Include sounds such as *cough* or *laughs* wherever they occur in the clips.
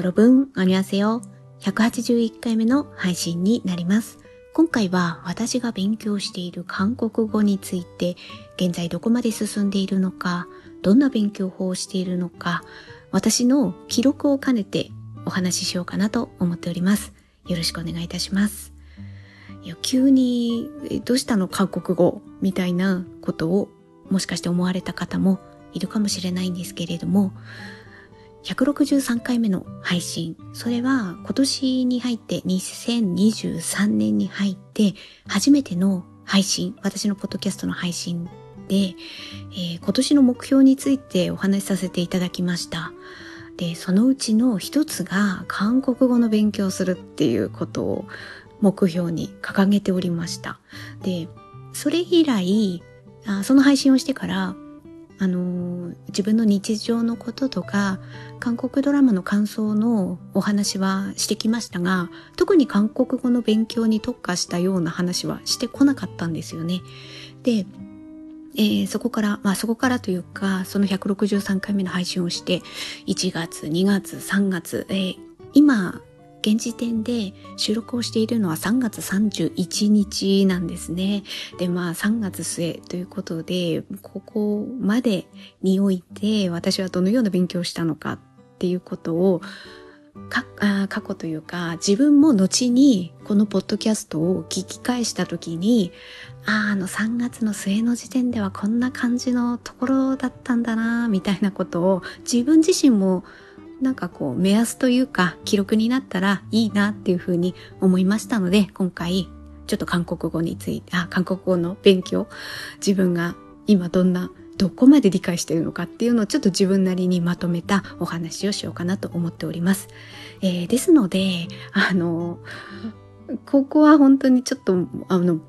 여러분、 안녕하세요。 181回目の配信になります。今回は私が勉強している韓国語について、現在どこまで進んでいるのか、どんな勉強法をしているのか、私の記録を兼ねてお話ししようかなと思っております。よろしくお願いいたします。いや急にどうしたの韓国語みたいなことをもしかして思われた方もいるかもしれないんですけれども、 163回目の配信。それは今年に入って2023年に入って初めての配信。私のポッドキャストの配信で、えー、今年の目標についてお話しさせていただきました。で、そのうちの一つが韓国語の勉強するっていうことを目標に掲げておりました。で、それ以来、あその配信をしてからあの自分の日常のこととか韓国ドラマの感想のお話はしてきましたが特に韓国語の勉強に特化したような話はしてこなかったんですよね。で、えー、そこから、まあそこからというか、その163回目の配信をして、1月、2月、3月、えー、今、現時点で収録をしているのは3月31日なんですね。で、まあ3月末ということで、ここまでにおいて私はどのような勉強をしたのかっていうことを過去というか自分も後にこのポッドキャストを聞き返した時にあああの3月の末の時点ではこんな感じのところだったんだなみたいなことを自分自身もなんかこう目安というか記録になったらいいなっていうふうに思いましたので今回ちょっと韓国語についてあ韓国語の勉強自分が今どんなどこまで理解しているのかっていうのをちょっと自分なりにまとめたお話をしようかなと思っております。えー、ですのであのここは本当にちょっとあの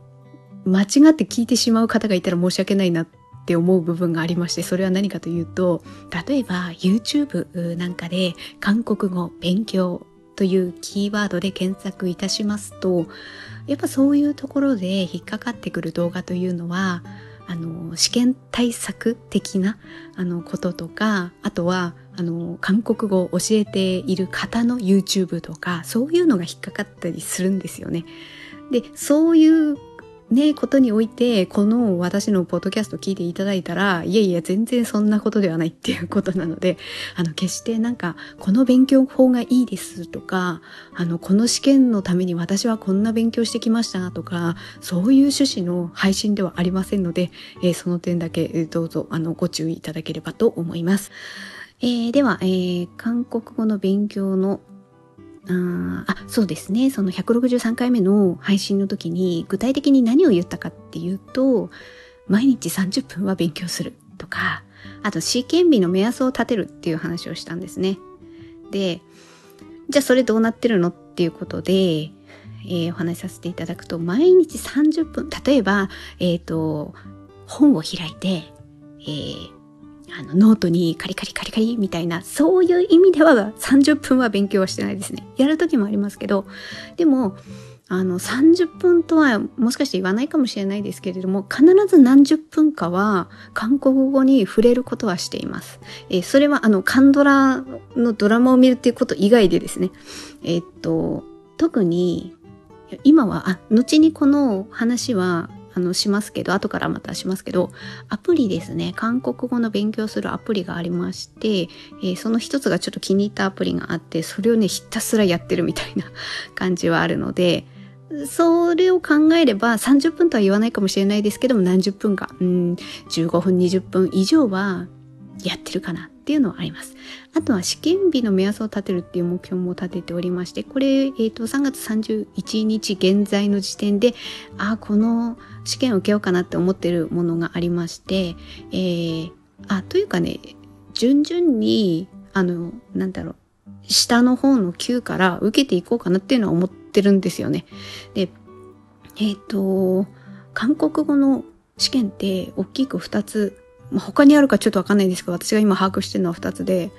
間違って聞いてしまう方がいたら申し訳ないなってって思う部分がありまして、それは何かというと、例えば YouTube なんかで韓国語勉強というキーワードで検索いたしますと、やっぱそういうところで引っかかってくる動画というのは、あの、試験対策的な、あの、こととか、あとは、あの、韓国語を教えている方の YouTube とか、そういうのが引っかかったりするんですよね。で、そういうね、ことにおいて、この私のポッドキャスト聞いていただいたら、いやいや、全然そんなことではないっていうことなので、あの、決してなんか、この勉強法がいいですとか、あの、この試験のために私はこんな勉強してきましたとか、そういう趣旨の配信ではありませんので、えー、その点だけどうぞ、あの、ご注意いただければと思います。えー、では、えー、韓国語の勉強のあそうですね。その163回目の配信の時に具体的に何を言ったかっていうと毎日30分は勉強するとかあと試験日の目安を立てるっていう話をしたんですね。でじゃあそれどうなってるのっていうことで、えー、お話しさせていただくと毎日30分例えばえっ、ー、と本を開いて、えーあの、ノートにカリカリカリカリみたいな、そういう意味では30分は勉強はしてないですね。やる時もありますけど、でも、あの、30分とはもしかして言わないかもしれないですけれども、必ず何十分かは韓国語に触れることはしています。えー、それはあの、カンドラのドラマを見るっていうこと以外でですね、えー、っと、特に、今は、あ、後にこの話はあのしますけど後からまたしますけどアプリですね。韓国語の勉強するアプリがありまして、えー、その一つがちょっと気に入ったアプリがあってそれをねひたすらやってるみたいな *laughs* 感じはあるのでそれを考えれば30分とは言わないかもしれないですけども何十分か、うん、15分20分以上はやってるかな。っていうのはあります。あとは試験日の目安を立てるっていう目標も立てておりまして、これ、えっ、ー、と、3月31日現在の時点で、あ、この試験を受けようかなって思ってるものがありまして、えー、あ、というかね、順々に、あの、なんだろう、下の方の級から受けていこうかなっていうのは思ってるんですよね。で、えっ、ー、と、韓国語の試験って大きく2つまあ、他にあるかちょっとわかんないんですけど、私が今把握してるのは2つで、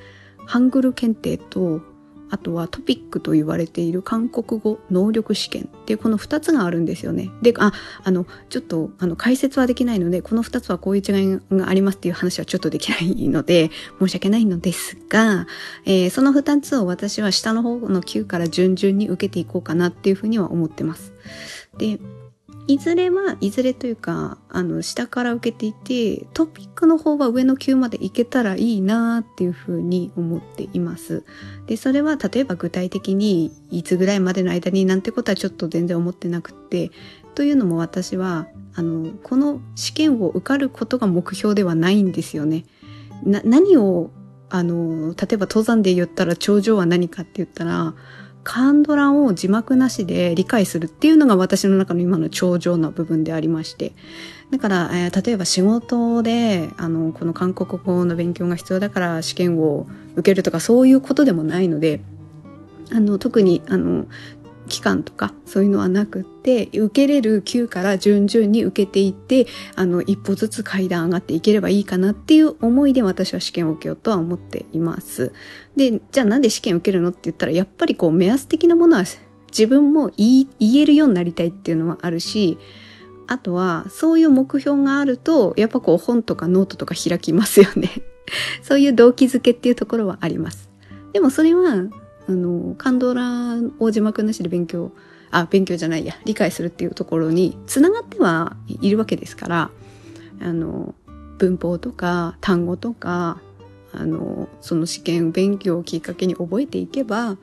ハングル検定と、あとはトピックと言われている韓国語能力試験っていうこの2つがあるんですよね。で、あ、あの、ちょっと、あの、解説はできないので、この2つはこういう違いがありますっていう話はちょっとできないので、*laughs* 申し訳ないのですが、えー、その2つを私は下の方の級から順々に受けていこうかなっていうふうには思ってます。で、いずれはいずれというか、あの、下から受けていて、トピックの方は上の級まで行けたらいいなっていうふうに思っています。で、それは例えば具体的にいつぐらいまでの間になんてことはちょっと全然思ってなくて、というのも私は、あの、この試験を受かることが目標ではないんですよね。な、何を、あの、例えば登山で言ったら頂上は何かって言ったら、カンドラを字幕なしで理解するっていうのが私の中の今の頂上な部分でありまして。だから、えー、例えば仕事で、あの、この韓国語の勉強が必要だから試験を受けるとかそういうことでもないので、あの、特に、あの、期間とかそういうのはなくって受けれる級から順々に受けていってあの一歩ずつ階段上がっていければいいかなっていう思いで私は試験を受けようとは思っています。でじゃあなんで試験受けるのって言ったらやっぱりこう目安的なものは自分も言えるようになりたいっていうのはあるしあとはそういう目標があるとやっぱこう本とかノートとか開きますよね。*laughs* そういう動機づけっていうところはあります。でもそれはあの、カンドラを字幕なしで勉強、あ、勉強じゃないや、理解するっていうところに繋がってはいるわけですから、あの、文法とか単語とか、あの、その試験勉強をきっかけに覚えていけば、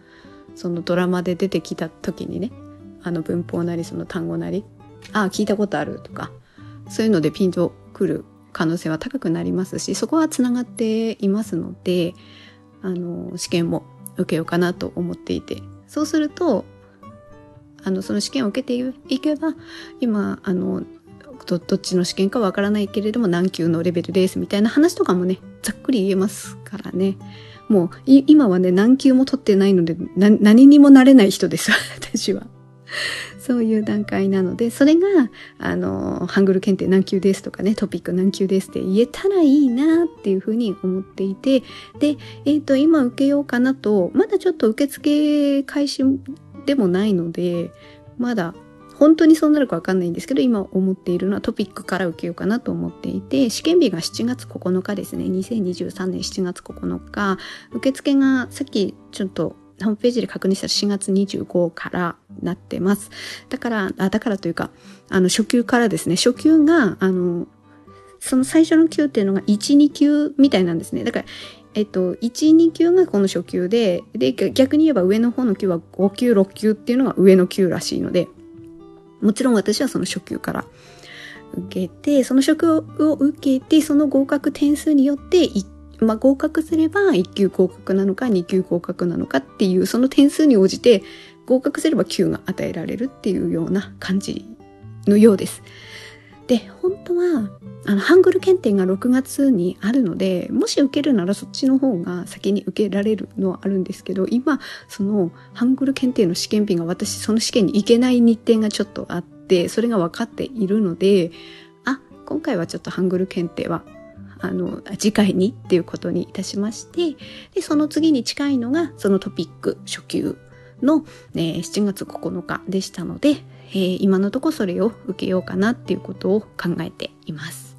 そのドラマで出てきた時にね、あの文法なりその単語なり、あ、聞いたことあるとか、そういうのでピンとくる可能性は高くなりますし、そこは繋がっていますので、あの、試験も受けようかなと思っていてそうするとあのその試験を受けていけば今あのどっちの試験かわからないけれども何級のレベルですみたいな話とかもねざっくり言えますからねもう今はね何級も取ってないので何にもなれない人です *laughs* 私は。そういう段階なので、それが、あの、ハングル検定何級ですとかね、トピック何級ですって言えたらいいなっていうふうに思っていて、で、えっ、ー、と、今受けようかなと、まだちょっと受付開始でもないので、まだ本当にそうなるかわかんないんですけど、今思っているのはトピックから受けようかなと思っていて、試験日が7月9日ですね。2023年7月9日。受付がさっきちょっとホームページで確認したら4月25からなってます。だから、あだからというか、あの、初級からですね、初級が、あの、その最初の級っていうのが1、2級みたいなんですね。だから、えっと、1、2級がこの初級で、で、逆に言えば上の方の級は5級、6級っていうのが上の級らしいので、もちろん私はその初級から受けて、その職を受けて、その合格点数によって1まあ、合格すれば1級合格なのか2級合格なのかっていうその点数に応じて合格すれば級が与えられるっていうような感じのようです。で、本当は、あの、ハングル検定が6月にあるので、もし受けるならそっちの方が先に受けられるのはあるんですけど、今、その、ハングル検定の試験日が私、その試験に行けない日程がちょっとあって、それが分かっているので、あ、今回はちょっとハングル検定はあの、次回にっていうことにいたしまして、で、その次に近いのが、そのトピック初級の、えー、7月9日でしたので、えー、今のところそれを受けようかなっていうことを考えています。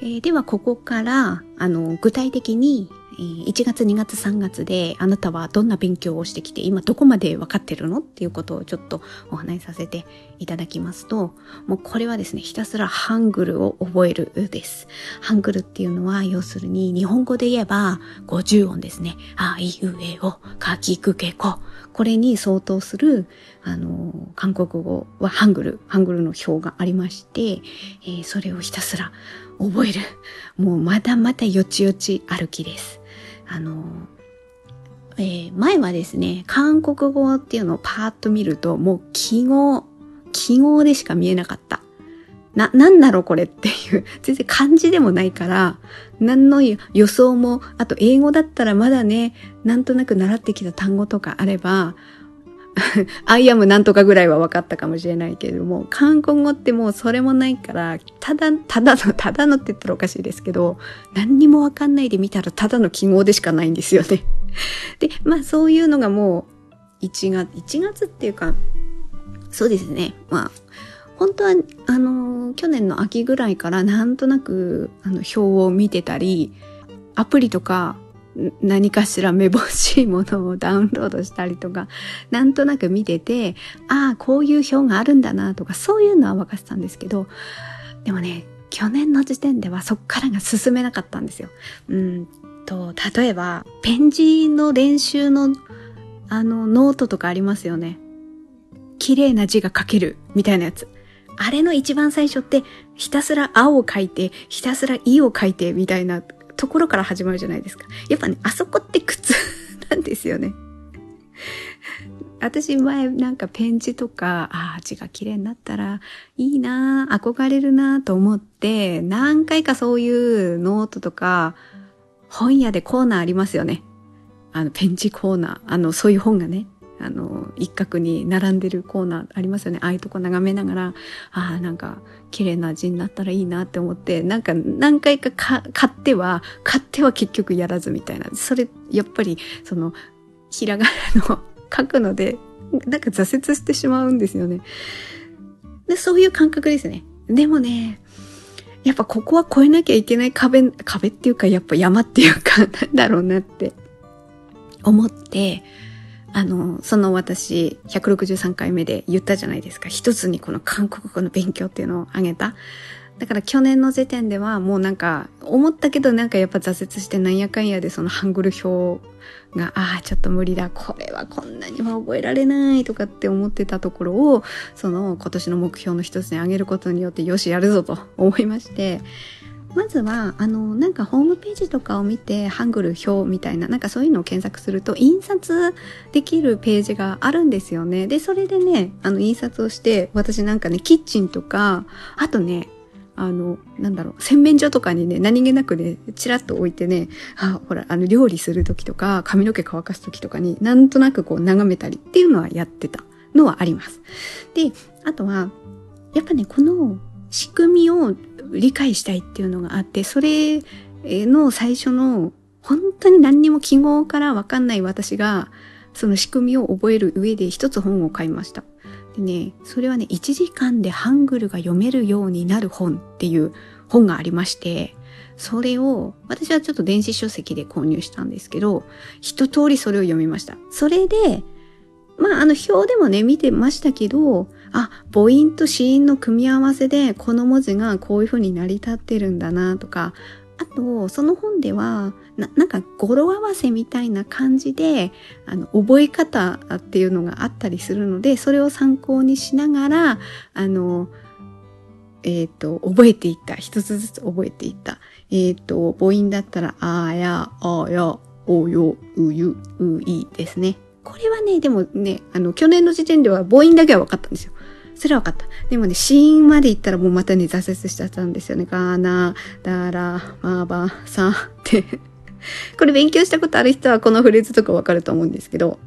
えー、では、ここから、あの、具体的に1月2月3月であなたはどんな勉強をしてきて今どこまで分かってるのっていうことをちょっとお話しさせていただきますともうこれはですねひたすらハングルを覚えるです。ハングルっていうのは要するに日本語で言えば50音ですね。あいうえおかきくけここれに相当するあの韓国語はハングルハングルの表がありまして、えー、それをひたすら覚えるもうまだまだよちよち歩きです。あの、えー、前はですね、韓国語っていうのをパーッと見ると、もう記号、記号でしか見えなかった。な、なんだろうこれっていう、全然漢字でもないから、何の予想も、あと英語だったらまだね、なんとなく習ってきた単語とかあれば、アイアムなんとかぐらいは分かったかもしれないけれども、韓国語ってもうそれもないから、ただ、ただの、ただのって言ったらおかしいですけど、何にも分かんないで見たらただの記号でしかないんですよね。*laughs* で、まあそういうのがもう1月、1月っていうか、そうですね。まあ、本当は、あの、去年の秋ぐらいからなんとなく、あの、表を見てたり、アプリとか、何かしらめぼしいものをダウンロードしたりとか、なんとなく見てて、ああ、こういう表があるんだなとか、そういうのは分かってたんですけど、でもね、去年の時点ではそっからが進めなかったんですよ。うんと、例えば、ペン字の練習の、あの、ノートとかありますよね。綺麗な字が書ける、みたいなやつ。あれの一番最初って、ひたすら青を書いて、ひたすらいを書いて、みたいなところから始まるじゃないですか。やっぱね、あそこって苦痛 *laughs* なんですよね。私前なんかペン字とか、ああ、字が綺麗になったらいいな憧れるなと思って、何回かそういうノートとか、本屋でコーナーありますよね。あの、ペン字コーナー。あの、そういう本がね、あの、一角に並んでるコーナーありますよね。ああいうとこ眺めながら、ああ、なんか、綺麗な字になったらいいなって思って、なんか何回か買っては、買っては結局やらずみたいな。それ、やっぱり、その、ひらがなの *laughs* 書くので、なんか挫折してしまうんですよね。で、そういう感覚ですね。でもね、やっぱここは越えなきゃいけない壁、壁っていうか、やっぱ山っていうか、なんだろうなって思って、あの、その私、163回目で言ったじゃないですか。一つにこの韓国語の勉強っていうのをあげた。だから去年の時点ではもうなんか、思ったけどなんかやっぱ挫折してなんやかんやでそのハングル表が、ああ、ちょっと無理だ。これはこんなには覚えられないとかって思ってたところを、その今年の目標の一つにあげることによって、よし、やるぞと思いまして、まずは、あの、なんかホームページとかを見て、ハングル表みたいな、なんかそういうのを検索すると、印刷できるページがあるんですよね。で、それでね、あの、印刷をして、私なんかね、キッチンとか、あとね、あの、なんだろう、洗面所とかにね、何気なくね、チラッと置いてね、あ、ほら、あの、料理するときとか、髪の毛乾かすときとかに、なんとなくこう、眺めたりっていうのはやってたのはあります。で、あとは、やっぱね、この仕組みを理解したいっていうのがあって、それの最初の本当に何にも記号からわかんない私が、その仕組みを覚える上で一つ本を買いました。でね、それはね、1時間でハングルが読めるようになる本っていう本がありまして、それを、私はちょっと電子書籍で購入したんですけど、一通りそれを読みました。それで、まあ、あの表でもね、見てましたけど、あ、母音と子音の組み合わせでこの文字がこういう風に成り立ってるんだなとか、あと、その本では、な、んか語呂合わせみたいな感じで、あの、覚え方っていうのがあったりするので、それを参考にしながら、あの、えっ、ー、と、覚えていった。一つずつ覚えていった。えっ、ー、と、母音だったら、あや、あや、およ、うゆ、ういですね。これはね、でもね、あの、去年の時点では母音だけは分かったんですよ。それは分かった。でもね、死因まで行ったらもうまたね、挫折しちゃったんですよね。ガーナー、ダーラ、マーバー、サーって *laughs* これ勉強したことある人はこのフレーズとかわかると思うんですけど、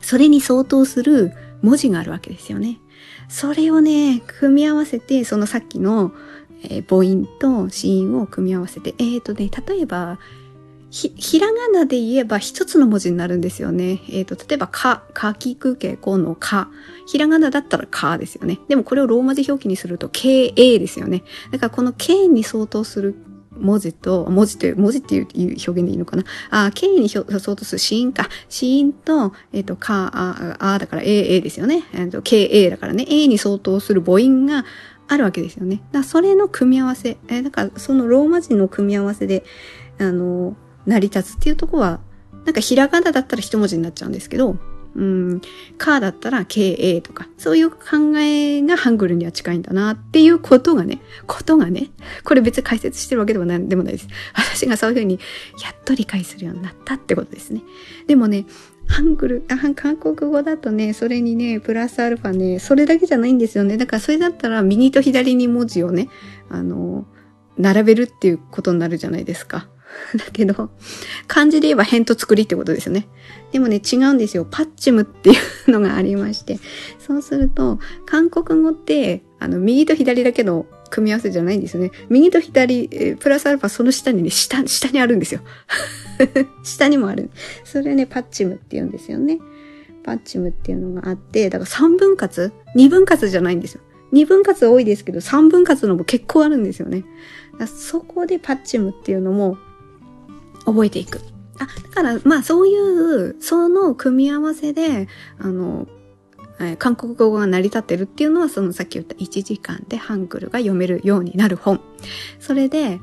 それに相当する文字があるわけですよね。それをね、組み合わせて、そのさっきの、えー、母音と子音を組み合わせて、え、ー、とね、例えば、ひ、ひらがなで言えば一つの文字になるんですよね。えっ、ー、と、例えば、か、かきくけこのか。ひらがなだったらかですよね。でもこれをローマ字表記にすると ka ですよね。だからこの k に相当する文字と、文字という、文字っていう表現でいいのかな。あ、k に相当する子音か。子音と、えっ、ー、と、か、あ、あだから a, a ですよね。えっ、ー、と、ka だからね。a に相当する母音があるわけですよね。だそれの組み合わせ。え、だからそのローマ字の組み合わせで、あの、成り立つっていうとこは、なんかひらがなだったら一文字になっちゃうんですけど、うん、かだったら KA とか、そういう考えがハングルには近いんだなっていうことがね、ことがね、これ別に解説してるわけでもないでもないです。私がそういうふうにやっと理解するようになったってことですね。でもね、ハングル、あ韓国語だとね、それにね、プラスアルファね、それだけじゃないんですよね。だからそれだったら右と左に文字をね、あの、並べるっていうことになるじゃないですか。*laughs* だけど、漢字で言えば変と作りってことですよね。でもね、違うんですよ。パッチムっていうのがありまして。そうすると、韓国語って、あの、右と左だけの組み合わせじゃないんですよね。右と左、プラスアルファその下にね、下、下にあるんですよ。*laughs* 下にもある。それね、パッチムって言うんですよね。パッチムっていうのがあって、だから3分割 ?2 分割じゃないんですよ。2分割多いですけど、3分割のも結構あるんですよね。そこでパッチムっていうのも覚えていく。あ、だから、まあそういう、その組み合わせで、あの、えー、韓国語が成り立ってるっていうのは、そのさっき言った1時間でハングルが読めるようになる本。それで、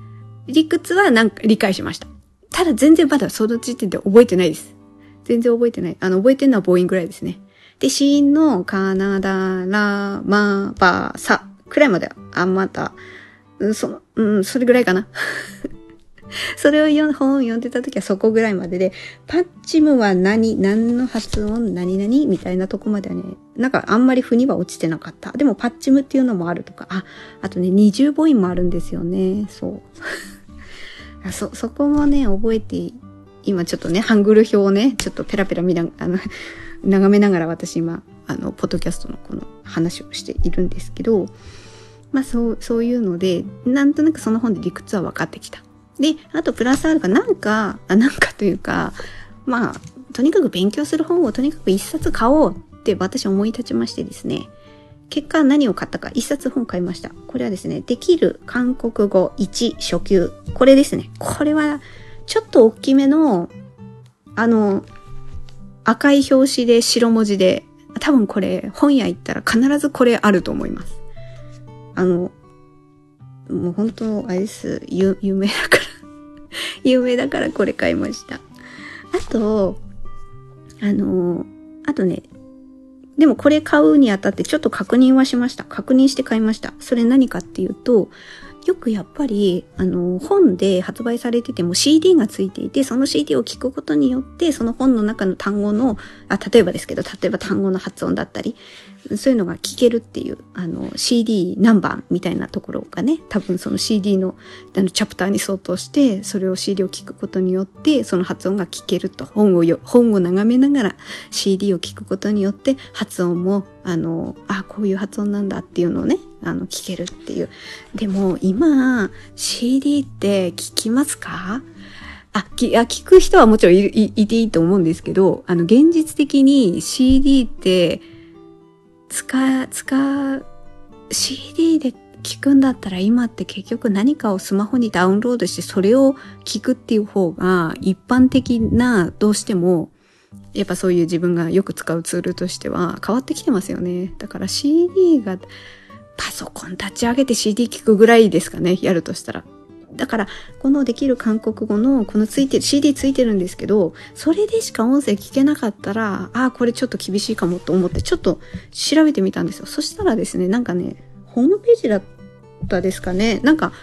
理屈はなんか理解しました。ただ全然まだその時点で覚えてないです。全然覚えてない。あの、覚えてるのは母音ぐらいですね。で、死因のカナダ、ラ、マ、バ、サくらいまであ、また、うんその、うん、それぐらいかな。*laughs* それを読本を読んでた時はそこぐらいまでで、パッチムは何、何の発音、何々みたいなとこまではね、なんかあんまり腑には落ちてなかった。でもパッチムっていうのもあるとか、あ、あとね、二重母音もあるんですよね。そう。*laughs* そ、そこもね、覚えて、今ちょっとね、ハングル表をね、ちょっとペラペラ見な、あの、*laughs* 眺めながら私今、あの、ポッドキャストのこの話をしているんですけど、まあそう、そういうので、なんとなくその本で理屈は分かってきた。で、あとプラスアルファ、なんか、あなんかというか、まあ、とにかく勉強する本をとにかく一冊買おうって私思い立ちましてですね、結果何を買ったか一冊本買いました。これはですね、できる韓国語1初級。これですね。これはちょっと大きめの、あの、赤い表紙で白文字で、多分これ本屋行ったら必ずこれあると思います。あの、もう本当、あれです。有名だから *laughs* 有名だからこれ買いました。あと、あの、あとね、でもこれ買うにあたってちょっと確認はしました。確認して買いました。それ何かっていうと、よくやっぱり、あの、本で発売されてても CD がついていて、その CD を聞くことによって、その本の中の単語の、あ、例えばですけど、例えば単語の発音だったり、そういうのが聞けるっていう、あの、CD 何番みたいなところがね、多分その CD の、あの、チャプターに相当して、それを CD を聞くことによって、その発音が聞けると。本をよ、本を眺めながら CD を聞くことによって、発音も、あの、あ、こういう発音なんだっていうのをね、あの、聞けるっていう。でも、今、CD って聞きますか？あ、き、あ、聞く人はもちろんいいいていいと思うんですけど、あの、現実的に CD って、使、使、CD で聞くんだったら今って結局何かをスマホにダウンロードしてそれを聞くっていう方が一般的などうしてもやっぱそういう自分がよく使うツールとしては変わってきてますよね。だから CD がパソコン立ち上げて CD 聞くぐらいですかね、やるとしたら。だから、このできる韓国語の、このついてる、CD ついてるんですけど、それでしか音声聞けなかったら、ああ、これちょっと厳しいかもと思って、ちょっと調べてみたんですよ。そしたらですね、なんかね、ホームページだったですかね。なんか、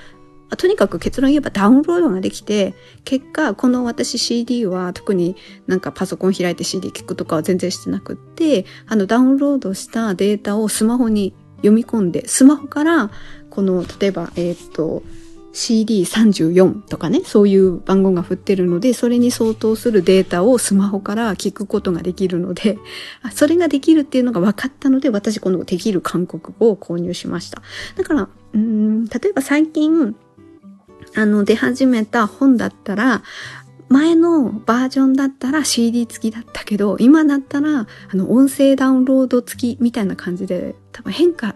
とにかく結論言えばダウンロードができて、結果、この私 CD は特になんかパソコン開いて CD 聞くとかは全然してなくって、あのダウンロードしたデータをスマホに読み込んで、スマホからこの、例えば、えっ、と、CD34 とかね、そういう番号が振ってるので、それに相当するデータをスマホから聞くことができるので、それができるっていうのが分かったので、私このできる韓国語を購入しました。だから、うん、例えば最近、あの、出始めた本だったら、前のバージョンだったら CD 付きだったけど、今だったら、あの、音声ダウンロード付きみたいな感じで、多分変化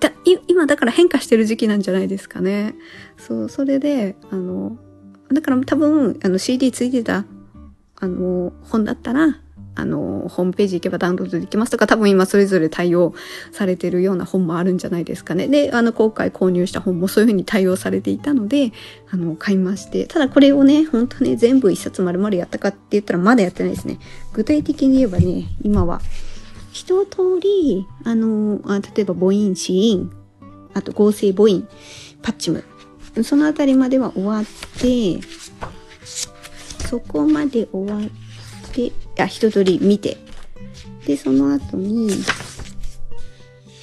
だ今だから変化してる時期なんじゃないですかね。そう、それで、あの、だから多分、あの CD ついてた、あの、本だったら、あの、ホームページ行けばダウンロードできますとか、多分今それぞれ対応されてるような本もあるんじゃないですかね。で、あの、今回購入した本もそういうふうに対応されていたので、あの、買いまして。ただこれをね、本当ね、全部一冊丸々やったかって言ったらまだやってないですね。具体的に言えばね、今は、一通り、あの、あ例えば母音、子音、あと合成母音、パッチム。そのあたりまでは終わって、そこまで終わって、あ、一通り見て。で、その後に、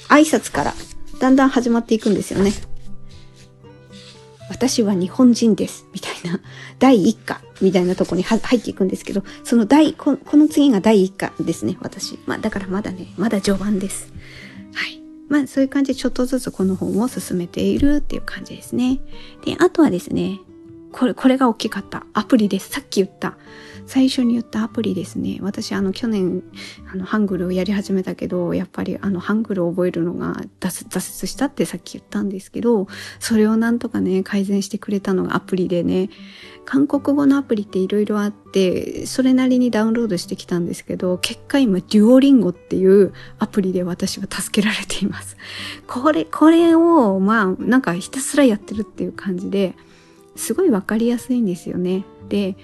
挨拶からだんだん始まっていくんですよね。私は日本人です。みたいな、な第1課みたいなとこに入っていくんですけど、その第、この次が第1課ですね、私。まあ、だからまだね、まだ序盤です。はい。まあそういう感じでちょっとずつこの本を進めているっていう感じですね。で、あとはですね、これ、これが大きかった。アプリです。さっき言った。最初に言ったアプリですね。私、あの、去年、あの、ハングルをやり始めたけど、やっぱり、あの、ハングルを覚えるのが挫折したってさっき言ったんですけど、それをなんとかね、改善してくれたのがアプリでね、韓国語のアプリって色々あって、それなりにダウンロードしてきたんですけど、結果今、デュオリンゴっていうアプリで私は助けられています。これ、これを、まあ、なんかひたすらやってるっていう感じで、すごいわかりやすいんですよね。で、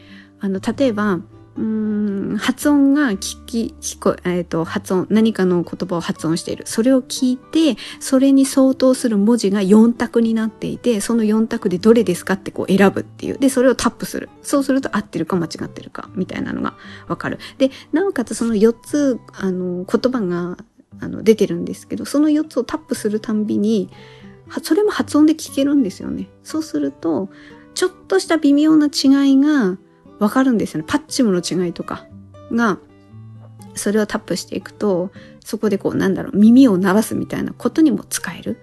あの、例えば、うん発音が聞き、聞こえっ、ー、と、発音、何かの言葉を発音している。それを聞いて、それに相当する文字が4択になっていて、その4択でどれですかってこう選ぶっていう。で、それをタップする。そうすると合ってるか間違ってるか、みたいなのがわかる。で、なおかつその4つ、あの、言葉が、あの、出てるんですけど、その4つをタップするたんびに、それも発音で聞けるんですよね。そうすると、ちょっとした微妙な違いが、わかるんですよね。パッチムの違いとかが、それをタップしていくと、そこでこうなんだろう、耳を鳴らすみたいなことにも使える。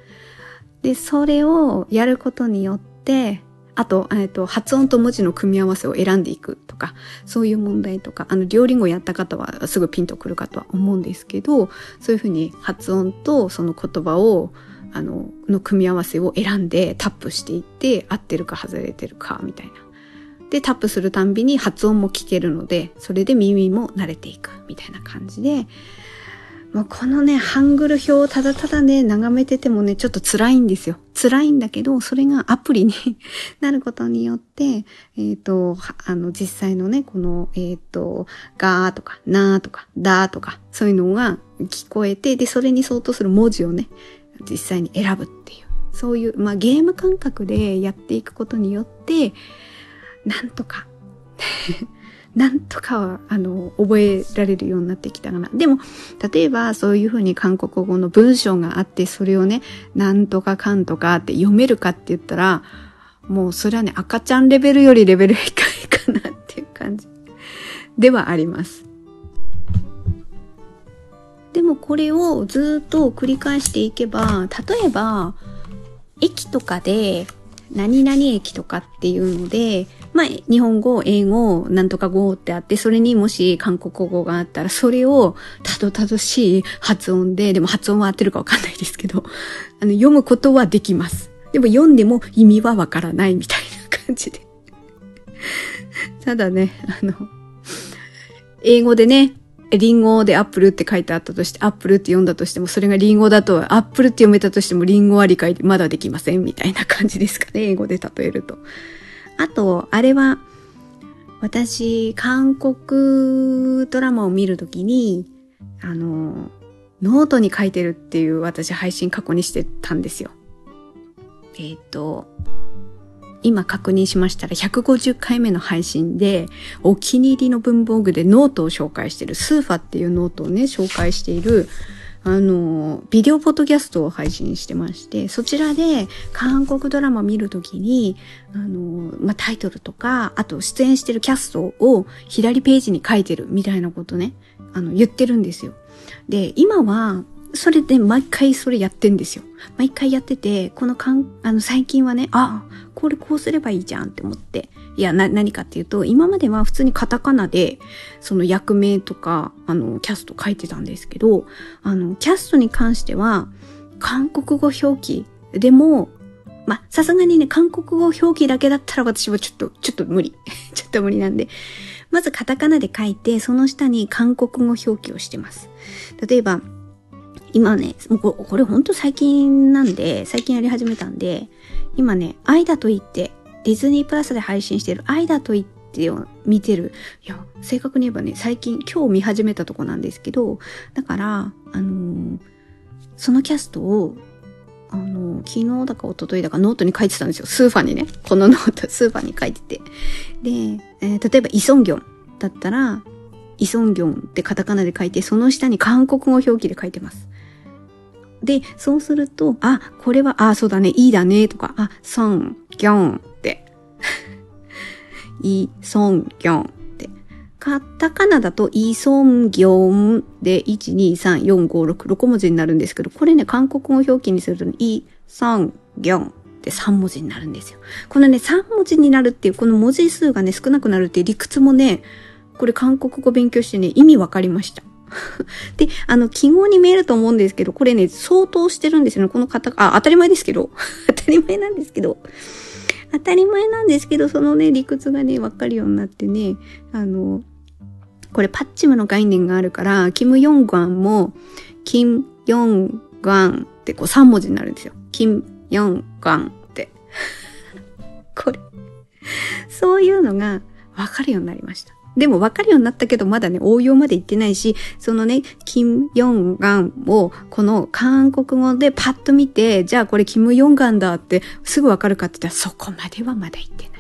で、それをやることによって、あと、えっ、と、発音と文字の組み合わせを選んでいくとか、そういう問題とか、あの、両リンゴやった方はすぐピンとくるかとは思うんですけど、そういうふうに発音とその言葉を、あの、の組み合わせを選んでタップしていって、合ってるか外れてるか、みたいな。で、タップするたんびに発音も聞けるので、それで耳も慣れていくみたいな感じで、もうこのね、ハングル表をただただね、眺めててもね、ちょっと辛いんですよ。辛いんだけど、それがアプリに *laughs* なることによって、えっ、ー、と、あの、実際のね、この、えっ、ー、と、ガーとか、ナーとか、ダーとか、そういうのが聞こえて、で、それに相当する文字をね、実際に選ぶっていう、そういう、まあ、ゲーム感覚でやっていくことによって、なんとか *laughs* なんとかは、あの、覚えられるようになってきたかな。でも、例えば、そういうふうに韓国語の文章があって、それをね、なんとかかんとかって読めるかって言ったら、もうそれはね、赤ちゃんレベルよりレベル低いかなっていう感じではあります。でもこれをずっと繰り返していけば、例えば、駅とかで何々駅とかっていうので、まあ、日本語、英語、なんとか語ってあって、それにもし韓国語があったら、それをたどたどしい発音で、でも発音は合ってるかわかんないですけど、あの、読むことはできます。でも読んでも意味はわからないみたいな感じで。ただね、あの、英語でね、リンゴでアップルって書いてあったとして、アップルって読んだとしても、それがリンゴだと、アップルって読めたとしても、リンゴは理解まだできませんみたいな感じですかね、英語で例えると。あと、あれは、私、韓国ドラマを見るときに、あの、ノートに書いてるっていう私配信過去にしてたんですよ。えっ、と、今確認しましたら150回目の配信でお気に入りの文房具でノートを紹介しているスーファっていうノートをね紹介しているあの、ビデオポッドキャストを配信してまして、そちらで韓国ドラマ見るときに、あの、まあ、タイトルとか、あと出演してるキャストを左ページに書いてるみたいなことね、あの、言ってるんですよ。で、今は、それで毎回それやってんですよ。毎回やってて、このかん、あの、最近はね、あ、これこうすればいいじゃんって思って。いや、な、何かっていうと、今までは普通にカタカナで、その役名とか、あの、キャスト書いてたんですけど、あの、キャストに関しては、韓国語表記でも、まさすがにね、韓国語表記だけだったら私はちょっと、ちょっと無理。*laughs* ちょっと無理なんで、まずカタカナで書いて、その下に韓国語表記をしてます。例えば、今ね、もうこれほんと最近なんで、最近やり始めたんで、今ね、愛だと言って、ディズニープラスで配信してる愛だと言ってを見てる。いや、正確に言えばね、最近、今日見始めたとこなんですけど、だから、あのー、そのキャストを、あのー、昨日だか一昨日だかノートに書いてたんですよ。スーファにね。このノート、スーファに書いてて。で、えー、例えば、イソンギョンだったら、イソンギョンってカタカナで書いて、その下に韓国語表記で書いてます。で、そうすると、あ、これは、あ、そうだね、いいだね、とか、あ、ソン、ギョンって。*laughs* い、ソン、ギョンって。カタカナだとイソンギョンで1、2、3、4、5、6、6文字になるんですけど、これね、韓国語表記にすると、イ、ソン、ギョンって3文字になるんですよ。このね、3文字になるっていう、この文字数がね、少なくなるっていう理屈もね、これ韓国語勉強してね、意味わかりました。*laughs* で、あの、記号に見えると思うんですけど、これね、相当してるんですよね。この方、あ、当たり前ですけど、*laughs* 当たり前なんですけど、当たり前なんですけど、そのね、理屈がね、わかるようになってね、あの、これパッチムの概念があるから、キム・ヨンガンも、キム・ヨンガンってこう3文字になるんですよ。キム・ヨンガンって。*laughs* これ、そういうのがわかるようになりました。でも分かるようになったけど、まだね、応用まで行ってないし、そのね、キム・ヨンガンを、この韓国語でパッと見て、じゃあこれキム・ヨンガンだってすぐ分かるかって言ったら、そこまではまだ行ってない。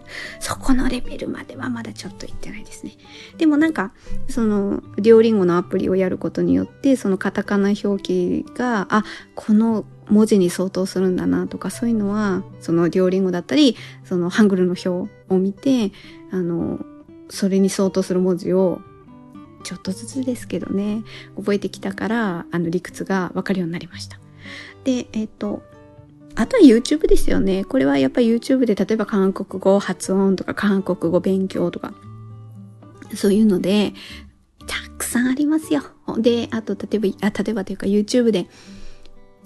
*laughs* そこのレベルまではまだちょっと行ってないですね。でもなんか、その、デュオリンゴのアプリをやることによって、そのカタカナ表記が、あ、この文字に相当するんだなとか、そういうのは、そのデュオリンゴだったり、そのハングルの表を見て、あの、それに相当する文字をちょっとずつですけどね覚えてきたからあの理屈がわかるようになりました。でえっ、とあとは YouTube ですよね。これはやっぱ YouTube で例えば韓国語発音とか韓国語勉強とかそういうのでたくさんありますよ。であと例えばあ例えばというか YouTube で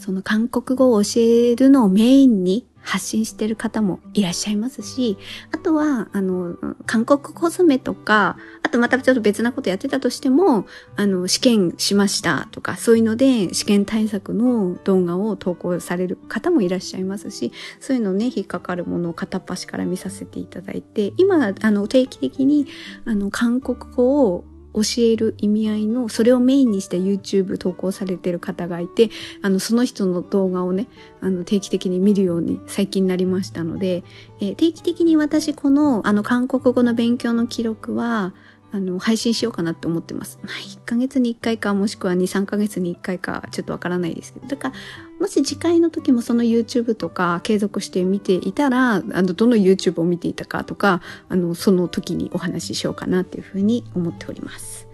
その韓国語を教えるのをメインに発信してる方もいらっしゃいますし、あとは、あの、韓国コスメとか、あとまたちょっと別なことやってたとしても、あの、試験しましたとか、そういうので試験対策の動画を投稿される方もいらっしゃいますし、そういうのね、引っかかるものを片っ端から見させていただいて、今、あの、定期的に、あの、韓国語を教える意味合いの、それをメインにして YouTube 投稿されてる方がいて、あの、その人の動画をね、あの、定期的に見るように最近なりましたので、えー、定期的に私この、あの、韓国語の勉強の記録は、あの、配信しようかなって思ってます。まあ、1ヶ月に1回か、もしくは2、3ヶ月に1回か、ちょっとわからないですけど。だから、もし次回の時もその YouTube とか継続して見ていたら、あの、どの YouTube を見ていたかとか、あの、その時にお話ししようかなっていうふうに思っております。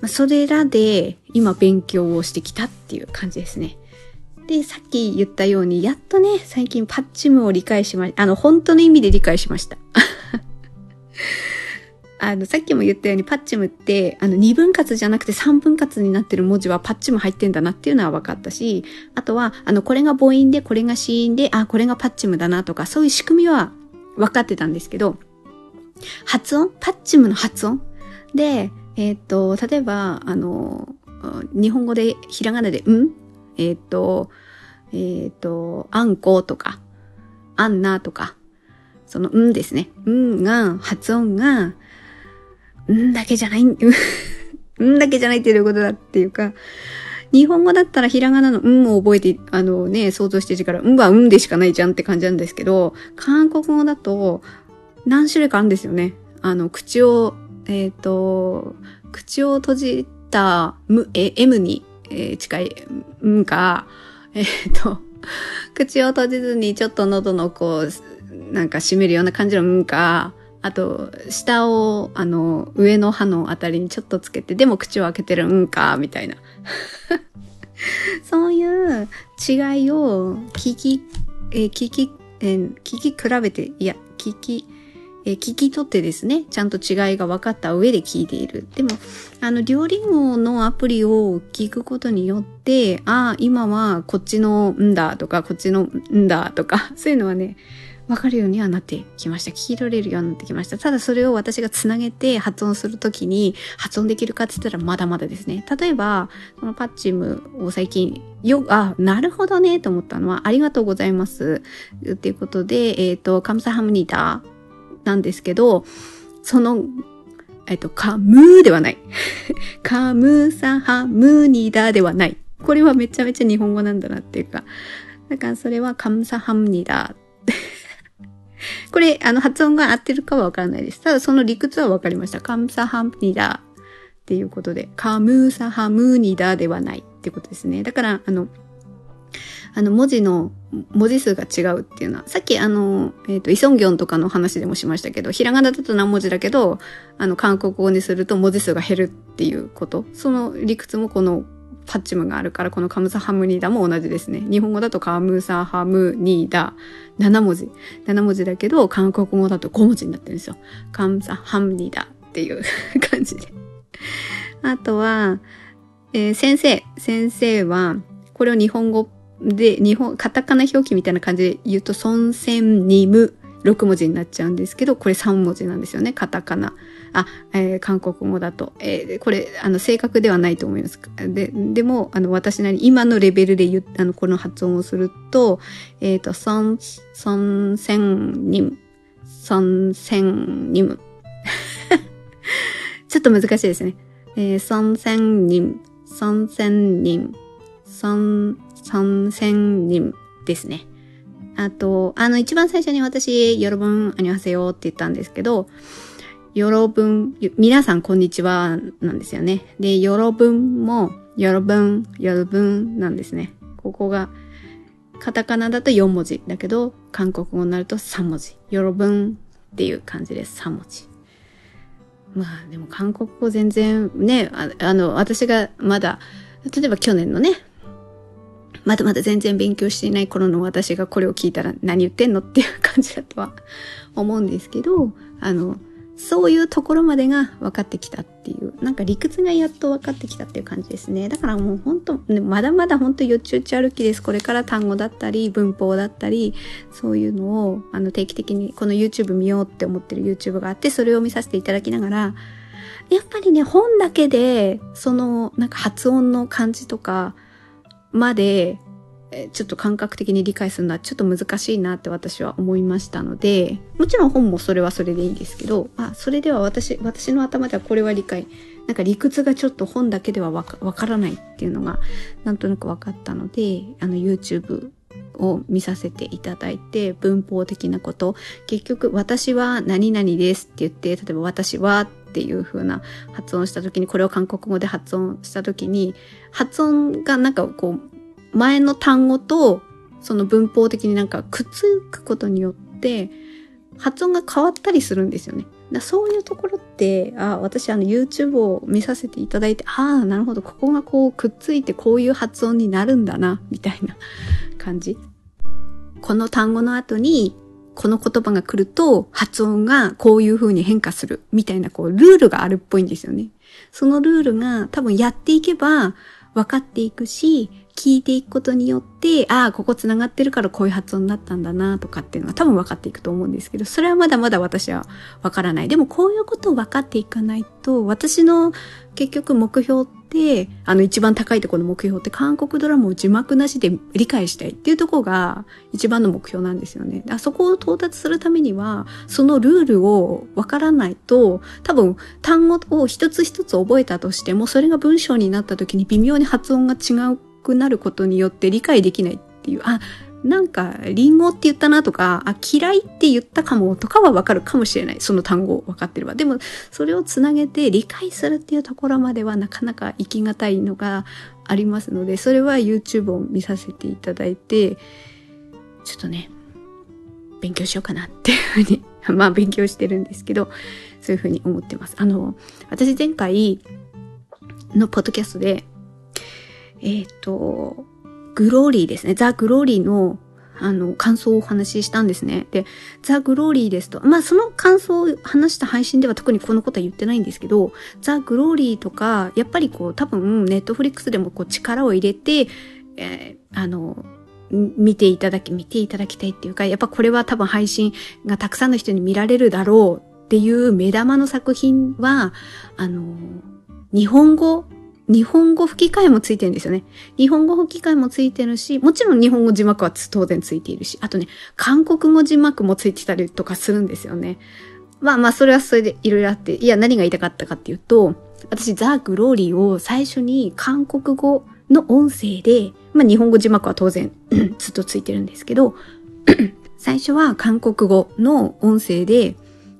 まあ、それらで、今勉強をしてきたっていう感じですね。で、さっき言ったように、やっとね、最近パッチムを理解しま、あの、本当の意味で理解しました。あの、さっきも言ったようにパッチムって、あの、二分割じゃなくて三分割になってる文字はパッチム入ってんだなっていうのは分かったし、あとは、あの、これが母音で、これが子音で、あ、これがパッチムだなとか、そういう仕組みは分かってたんですけど、発音？パッチムの発音？で、えっ、と、例えば、あの、日本語で、ひらがなで、ん？えっ、と、えっ、と、あんことか、あんなとか、その、んですね。んが、発音が、んだけじゃない、*laughs* んだけじゃないっていうことだっていうか、日本語だったらひらがなのんを覚えて、あのね、想像してるから、んはんでしかないじゃんって感じなんですけど、韓国語だと何種類かあるんですよね。あの、口を、えっ、ー、と、口を閉じた、む、え、M に、えー、近い、んか、えっ、ー、と、口を閉じずにちょっと喉のこう、なんか閉めるような感じのんか、あと、下を、あの、上の歯のあたりにちょっとつけて、でも口を開けてるんか、みたいな。*laughs* そういう違いを聞き、え、聞き、え、聞き比べて、いや、聞き、え、聞き取ってですね、ちゃんと違いが分かった上で聞いている。でも、あの、両リンゴのアプリを聞くことによって、ああ、今はこっちのんだとか、こっちのんだとか、*laughs* そういうのはね、わかるようにはなってきました。聞き取れるようになってきました。ただそれを私がつなげて発音するときに発音できるかって言ったらまだまだですね。例えば、このパッチムを最近、よ、あ、なるほどねと思ったのは、ありがとうございます。っていうことで、えっ、ー、と、カムサハムニダなんですけど、その、えっ、ー、と、カムーではない。*laughs* カムサハムニダではない。これはめちゃめちゃ日本語なんだなっていうか。だからそれはカムサハムニダこれ、あの、発音が合ってるかはわからないです。ただその理屈はわかりました。カムサハムニダっていうことで、カムサハムニダではないってことですね。だから、あの、あの、文字の、文字数が違うっていうのは、さっきあの、えっ、ー、と、イソンギョンとかの話でもしましたけど、ひらがなだと何文字だけど、あの、韓国語にすると文字数が減るっていうこと。その理屈もこのパッチムがあるから、このカムサハムニーダも同じですね。日本語だとカムサハムニーダ、7文字。7文字だけど、韓国語だと5文字になってるんですよ。カムサハムニーダっていう感じで。あとは、えー、先生。先生は、これを日本語で、日本、カタカナ表記みたいな感じで言うと、孫線ニム6文字になっちゃうんですけど、これ3文字なんですよね、カタカナ。あ、えー、韓国語だと。えー、これ、あの、正確ではないと思います。で、でも、あの、私なり、今のレベルで言あの、この発音をすると、えっ、ー、と、ソン、ソンセンニム、ソンセンニム。*laughs* ちょっと難しいですね。えー、ソンセンニム、ソンセンニム、ソン、ソンセンニムですね。あと、あの、一番最初に私、よろぶん、あにわせよって言ったんですけど、よろぶん、皆さんこんにちはなんですよね。で、よろぶんも、よろぶん、よろぶんなんですね。ここが、カタカナだと4文字だけど、韓国語になると3文字。よろぶんっていう感じです。3文字。まあでも韓国語全然ね、ああの、私がまだ、例えば去年のね、まだまだ全然勉強していない頃の私がこれを聞いたら何言ってんのっていう感じだとは思うんですけど、あの、そういうところまでが分かってきたっていう、なんか理屈がやっと分かってきたっていう感じですね。だからもう本当、ね、まだまだ本当よちよち歩きです。これから単語だったり、文法だったり、そういうのを、あの、定期的にこの YouTube 見ようって思ってる YouTube があって、それを見させていただきながら、やっぱりね、本だけで、その、なんか発音の感じとか、まで、ちょっと感覚的に理解するのはちょっと難しいなって私は思いましたので、もちろん本もそれはそれでいいんですけど、あ、それでは私、私の頭ではこれは理解、なんか理屈がちょっと本だけではわからないっていうのがなんとなく分かったので、あの YouTube を見させていただいて、文法的なこと、結局私は何々ですって言って、例えば私はっていう風な発音した時に、これを韓国語で発音した時に、発音がなんかこう、前の単語と、その文法的になんかくっつくことによって、発音が変わったりするんですよね。だそういうところって、あ私あの YouTube を見させていただいて、ああ、なるほど、ここがこうくっついてこういう発音になるんだな、みたいな *laughs* 感じ。この単語の後に、この言葉が来ると発音がこういう風に変化するみたいなこうルールがあるっぽいんですよね。そのルールが多分やっていけば分かっていくし、聞いていくことによって、ああ、ここ繋がってるからこういう発音になったんだなとかっていうのは多分分かっていくと思うんですけど、それはまだまだ私は分からない。でもこういうことを分かっていかないと、私の結局目標って、あの一番高いところの目標って韓国ドラマを字幕なしで理解したいっていうところが一番の目標なんですよね。あそこを到達するためには、そのルールをわからないと、多分単語を一つ一つ覚えたとしても、それが文章になった時に微妙に発音が違うくなることによって理解できないっていう、あ、なんか、リンゴって言ったなとか、あ、嫌いって言ったかもとかはわかるかもしれない。その単語を分かってれば。でも、それをつなげて理解するっていうところまではなかなか行きがたいのがありますので、それは YouTube を見させていただいて、ちょっとね、勉強しようかなっていうふうに、*laughs* まあ勉強してるんですけど、そういうふうに思ってます。あの、私前回のポッドキャストで、えっ、ー、と、グローリーですね。ザ・グローリーのあの、感想をお話ししたんですね。で、ザ・グローリーですと、まあその感想を話した配信では特にこのことは言ってないんですけど、ザ・グローリーとか、やっぱりこう多分ネットフリックスでもこう力を入れて、えー、あの、見ていただき、見ていただきたいっていうか、やっぱこれは多分配信がたくさんの人に見られるだろうっていう目玉の作品は、あの、日本語日本語吹き替えもついてるんですよね。日本語吹き替えもついてるし、もちろん日本語字幕は当然ついているし、あとね、韓国語字幕もついてたりとかするんですよね。まあまあ、それはそれでいろいろあって、いや、何が言いたかったかっていうと、私、ザ・グローリーを最初に韓国語の音声で、まあ日本語字幕は当然 *clears throat* ずっとついてるんですけど、*clears throat* 最初は韓国語の音声で、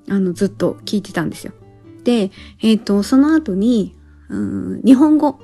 あの、ずっと聞いてたんですよ。で、えっ、ー、と、その後に、うん日本語。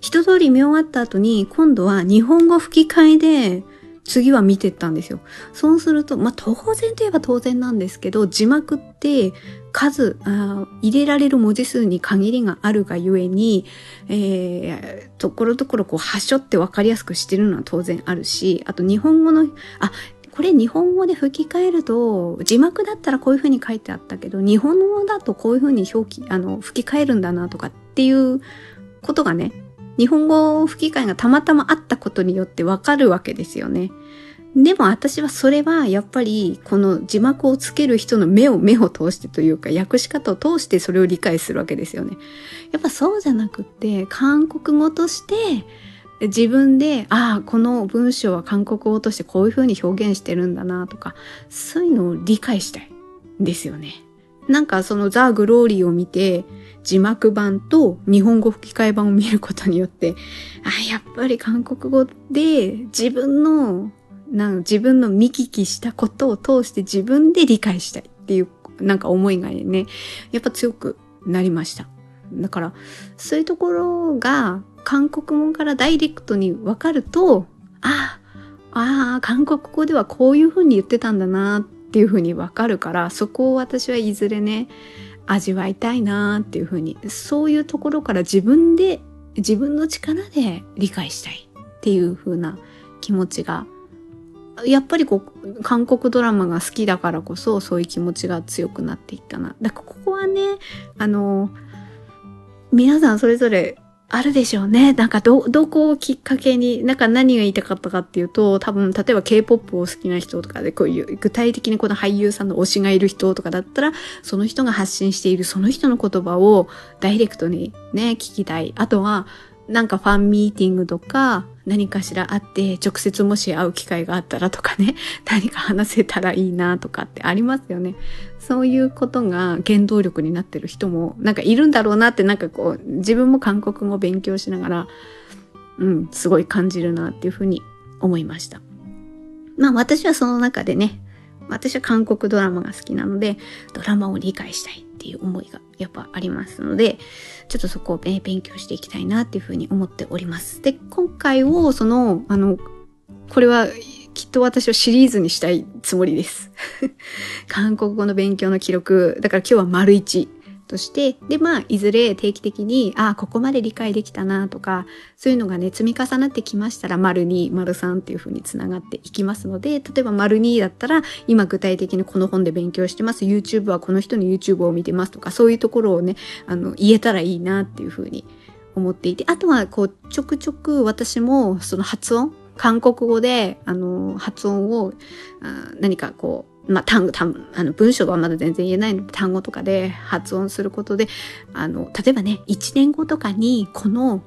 一通り見終わった後に、今度は日本語吹き替えで、次は見てったんですよ。そうすると、まあ、当然といえば当然なんですけど、字幕って数あ、入れられる文字数に限りがあるがゆえに、えー、ところどころこう、はしょってわかりやすくしてるのは当然あるし、あと日本語の、あ、これ日本語で吹き替えると、字幕だったらこういう風に書いてあったけど、日本語だとこういう風に表記、あの、吹き替えるんだなとかっていうことがね、日本語吹き替えがたまたまあったことによってわかるわけですよね。でも私はそれはやっぱりこの字幕をつける人の目を目を通してというか訳し方を通してそれを理解するわけですよね。やっぱそうじゃなくって韓国語として自分で、ああ、この文章は韓国語としてこういう風に表現してるんだなとか、そういうのを理解したいんですよね。なんかそのザ・グローリーを見て、字幕版と日本語吹き替え版を見ることによって、あ、やっぱり韓国語で自分の、なん自分の見聞きしたことを通して自分で理解したいっていうなんか思いがね、やっぱ強くなりました。だから、そういうところが韓国語からダイレクトにわかると、ああ、ああ、韓国語ではこういうふうに言ってたんだなっていうふうにわかるから、そこを私はいずれね、味わいたいなっていうふうに、そういうところから自分で、自分の力で理解したいっていうふうな気持ちが、やっぱりこう、韓国ドラマが好きだからこそ、そういう気持ちが強くなっていったな。だからここはね、あの、皆さんそれぞれあるでしょうね。なんかど、どこをきっかけに、なんか何が言いたかったかっていうと、多分、例えば K-POP を好きな人とかで、こういう、具体的にこの俳優さんの推しがいる人とかだったら、その人が発信しているその人の言葉をダイレクトにね、聞きたい。あとは、なんかファンミーティングとか、何かしらあって、直接もし会う機会があったらとかね、*laughs* 何か話せたらいいなとかってありますよね。そういうことが原動力になってる人も、なんかいるんだろうなって、なんかこう、自分も韓国語勉強しながら、うん、すごい感じるなっていうふうに思いました。まあ私はその中でね、私は韓国ドラマが好きなので、ドラマを理解したいっていう思いがやっぱありますので、ちょっとそこを、勉強していきたいなっていうふうに思っております。で、今回をその、あの、これはきっと私はシリーズにしたいつもりです。*laughs* 韓国語の勉強の記録、だから今日は丸1。として、で、まあ、いずれ定期的に、ああ、ここまで理解できたなとか、そういうのがね、積み重なってきましたら、丸2、丸3っていう風につながっていきますので、例えば丸2だったら、今具体的にこの本で勉強してます、YouTube はこの人の YouTube を見てますとか、そういうところをね、あの、言えたらいいなっていう風に思っていて、あとは、こう、ちょくちょく私も、その発音、韓国語で、あの、発音を、あ何かこう、まあ、単語、単あの、文章はまだ全然言えないので、単語とかで発音することで、あの、例えばね、1年後とかに、この、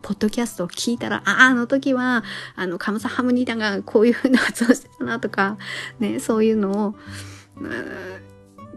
ポッドキャストを聞いたら、ああ、あの時は、あの、カムサハムニダがこういうふうな発音してたなとか、ね、そういうのを、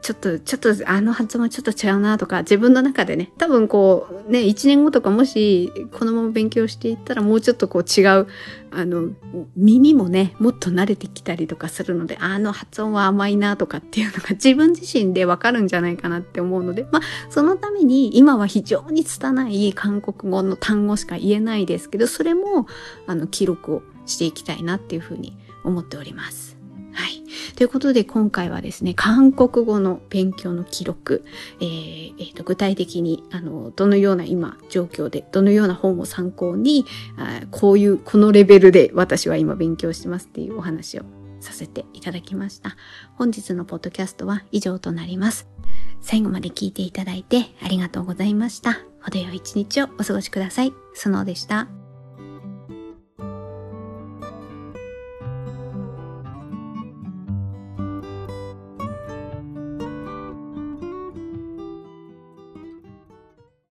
ちょっと、ちょっと、あの発音はちょっと違うなとか、自分の中でね、多分こう、ね、一年後とかもし、このまま勉強していったら、もうちょっとこう違う、あの、耳もね、もっと慣れてきたりとかするので、あの発音は甘いなとかっていうのが自分自身でわかるんじゃないかなって思うので、まあ、そのために、今は非常に拙い韓国語の単語しか言えないですけど、それも、あの、記録をしていきたいなっていうふうに思っております。はい。ということで今回はですね、韓国語の勉強の記録、えーえー、と具体的にあのどのような今状況で、どのような本を参考にあ、こういう、このレベルで私は今勉強してますっていうお話をさせていただきました。本日のポッドキャストは以上となります。最後まで聞いていただいてありがとうございました。程よい一日をお過ごしください。スノーでした。